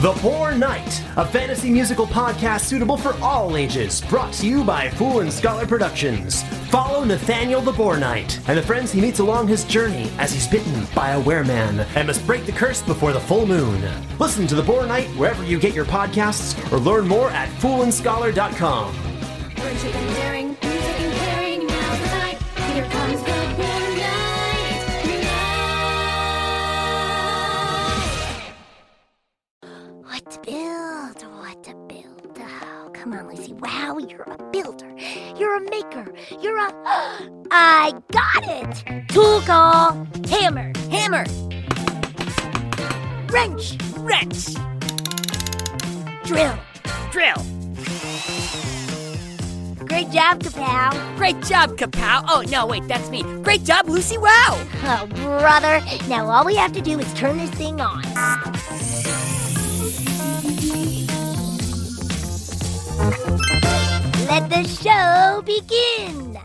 The Boar Knight, a fantasy musical podcast suitable for all ages, brought to you by Fool and Scholar Productions. Follow Nathaniel the Boar Knight and the friends he meets along his journey as he's bitten by a wereman and must break the curse before the full moon. Listen to The Boar Knight wherever you get your podcasts or learn more at foolandscholar.com. And daring, music and caring, now's the night. Here comes the What to build? Oh, come on, Lucy. Wow, you're a builder. You're a maker. You're a. I got it! Tool call. Hammer. Hammer. Wrench. Wrench! Drill. Drill! Great job, Kapow. Great job, Kapow! Oh, no, wait, that's me. Great job, Lucy Wow! Oh, brother. Now all we have to do is turn this thing on. Let the show begin.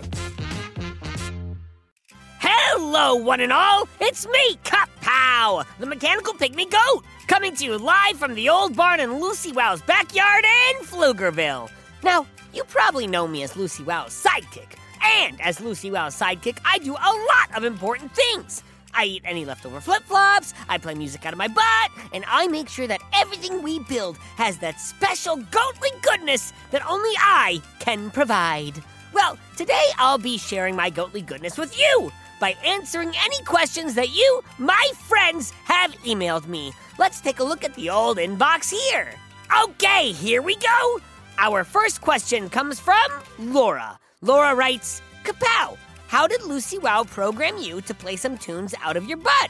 Hello, one and all! It's me, Kapow, the mechanical pygmy goat, coming to you live from the old barn in Lucy Wow's backyard in Pflugerville. Now, you probably know me as Lucy Wow's sidekick, and as Lucy Wow's sidekick, I do a lot of important things. I eat any leftover flip flops, I play music out of my butt, and I make sure that everything we build has that special goatly goodness that only I can provide. Well, today I'll be sharing my goatly goodness with you by answering any questions that you, my friends, have emailed me. Let's take a look at the old inbox here. Okay, here we go. Our first question comes from Laura. Laura writes, Kapow, how did Lucy Wow program you to play some tunes out of your butt?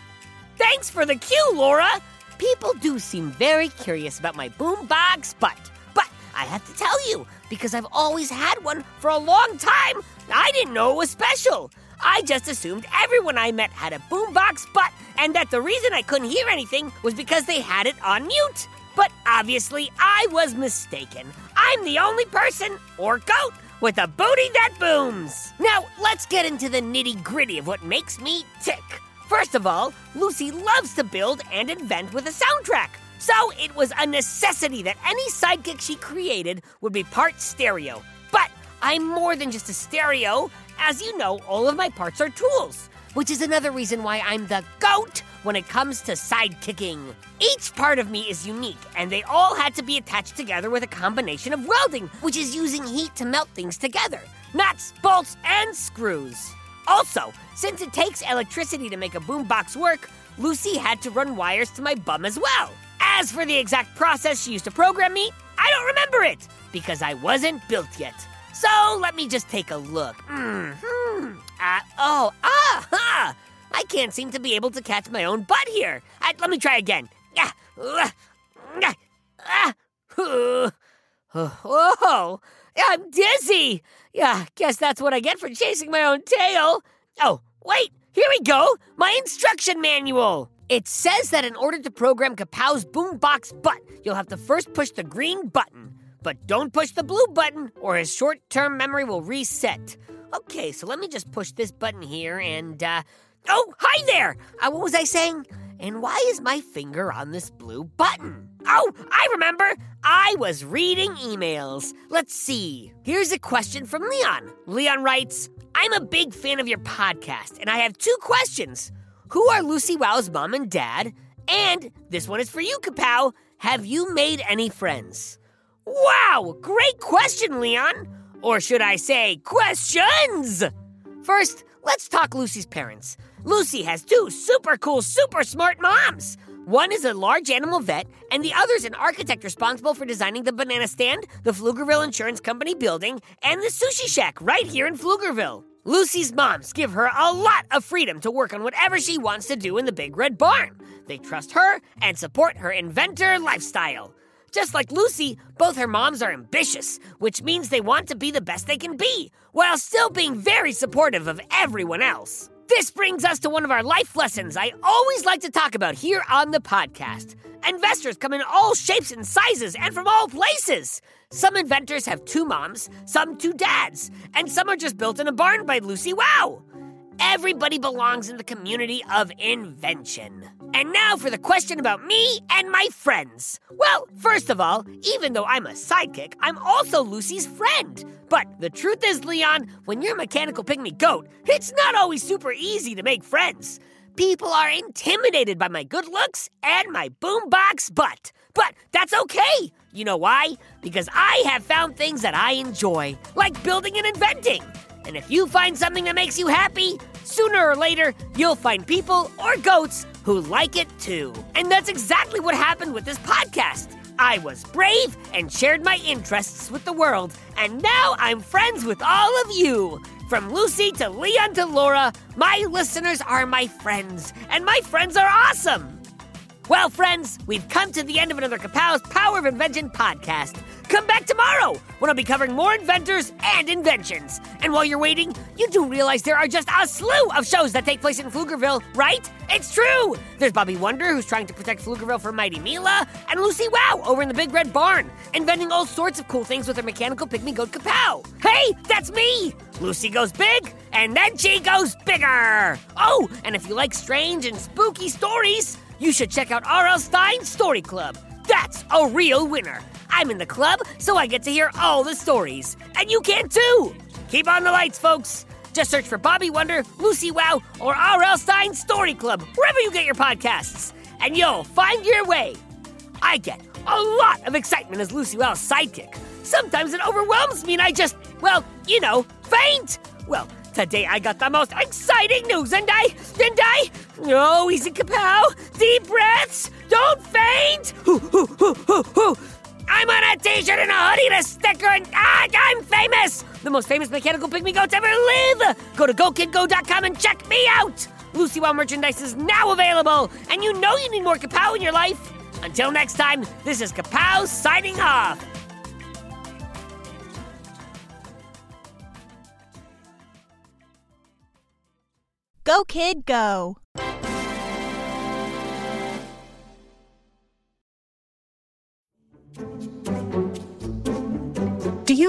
Thanks for the cue, Laura. People do seem very curious about my boombox butt. But I have to tell you, because I've always had one for a long time, I didn't know it was special. I just assumed everyone I met had a boombox butt, and that the reason I couldn't hear anything was because they had it on mute. But obviously, I was mistaken. I'm the only person, or goat, with a booty that booms. Now, let's get into the nitty gritty of what makes me tick. First of all, Lucy loves to build and invent with a soundtrack. So it was a necessity that any sidekick she created would be part stereo. But I'm more than just a stereo. As you know, all of my parts are tools, which is another reason why I'm the GOAT when it comes to sidekicking. Each part of me is unique, and they all had to be attached together with a combination of welding, which is using heat to melt things together nuts, bolts, and screws. Also, since it takes electricity to make a boombox work, Lucy had to run wires to my bum as well. As for the exact process she used to program me, I don't remember it because I wasn't built yet. So let me just take a look. Hmm. Uh, oh, ah, ha! I can't seem to be able to catch my own butt here. Uh, let me try again. Oh, I'm dizzy. Yeah, guess that's what I get for chasing my own tail. Oh, wait, here we go. My instruction manual. It says that in order to program Kapow's boombox butt, you'll have to first push the green button. But don't push the blue button, or his short term memory will reset. Okay, so let me just push this button here and, uh. Oh, hi there! Uh, what was I saying? And why is my finger on this blue button? Oh, I remember! I was reading emails. Let's see. Here's a question from Leon. Leon writes I'm a big fan of your podcast, and I have two questions. Who are Lucy Wow's mom and dad? And this one is for you, Kapow. Have you made any friends? Wow, great question, Leon. Or should I say, questions? First, let's talk Lucy's parents. Lucy has two super cool, super smart moms. One is a large animal vet, and the other is an architect responsible for designing the banana stand, the Pflugerville Insurance Company building, and the sushi shack right here in Pflugerville. Lucy's moms give her a lot of freedom to work on whatever she wants to do in the big red barn. They trust her and support her inventor lifestyle. Just like Lucy, both her moms are ambitious, which means they want to be the best they can be, while still being very supportive of everyone else. This brings us to one of our life lessons I always like to talk about here on the podcast. Investors come in all shapes and sizes and from all places. Some inventors have two moms, some two dads, and some are just built in a barn by Lucy Wow. Everybody belongs in the community of invention. And now for the question about me and my friends. Well, first of all, even though I'm a sidekick, I'm also Lucy's friend. But the truth is, Leon, when you're a mechanical pygmy goat, it's not always super easy to make friends. People are intimidated by my good looks and my boombox butt. But that's okay. You know why? Because I have found things that I enjoy, like building and inventing. And if you find something that makes you happy, sooner or later, you'll find people or goats who like it too. And that's exactly what happened with this podcast. I was brave and shared my interests with the world, and now I'm friends with all of you. From Lucy to Leon to Laura, my listeners are my friends, and my friends are awesome. Well, friends, we've come to the end of another Kapow's Power of Invention podcast. Come back tomorrow when I'll be covering more inventors and inventions. And while you're waiting, you do realize there are just a slew of shows that take place in Pflugerville, right? It's true! There's Bobby Wonder, who's trying to protect Pflugerville from Mighty Mila, and Lucy Wow over in the Big Red Barn, inventing all sorts of cool things with her mechanical pygmy goat Kapow. Hey, that's me! Lucy goes big, and then she goes bigger! Oh, and if you like strange and spooky stories, you should check out R.L. Stine's Story Club. That's a real winner. I'm in the club, so I get to hear all the stories. And you can too! Keep on the lights, folks. Just search for Bobby Wonder, Lucy Wow, or R.L. Stine's Story Club, wherever you get your podcasts, and you'll find your way. I get a lot of excitement as Lucy Wow's sidekick. Sometimes it overwhelms me and I just, well, you know, faint. Well, today I got the most exciting news and I, and I, oh, easy kapow, deep breaths, don't faint. Hoo, hoo, hoo, hoo, hoo. I'm on a t-shirt and a hoodie and a sticker and ah, I'm famous! The most famous mechanical pygmy goats ever live! Go to GoKidGo.com and check me out! Lucy Wow merchandise is now available, and you know you need more Kapow in your life. Until next time, this is Kapow signing off. Go, kid, go.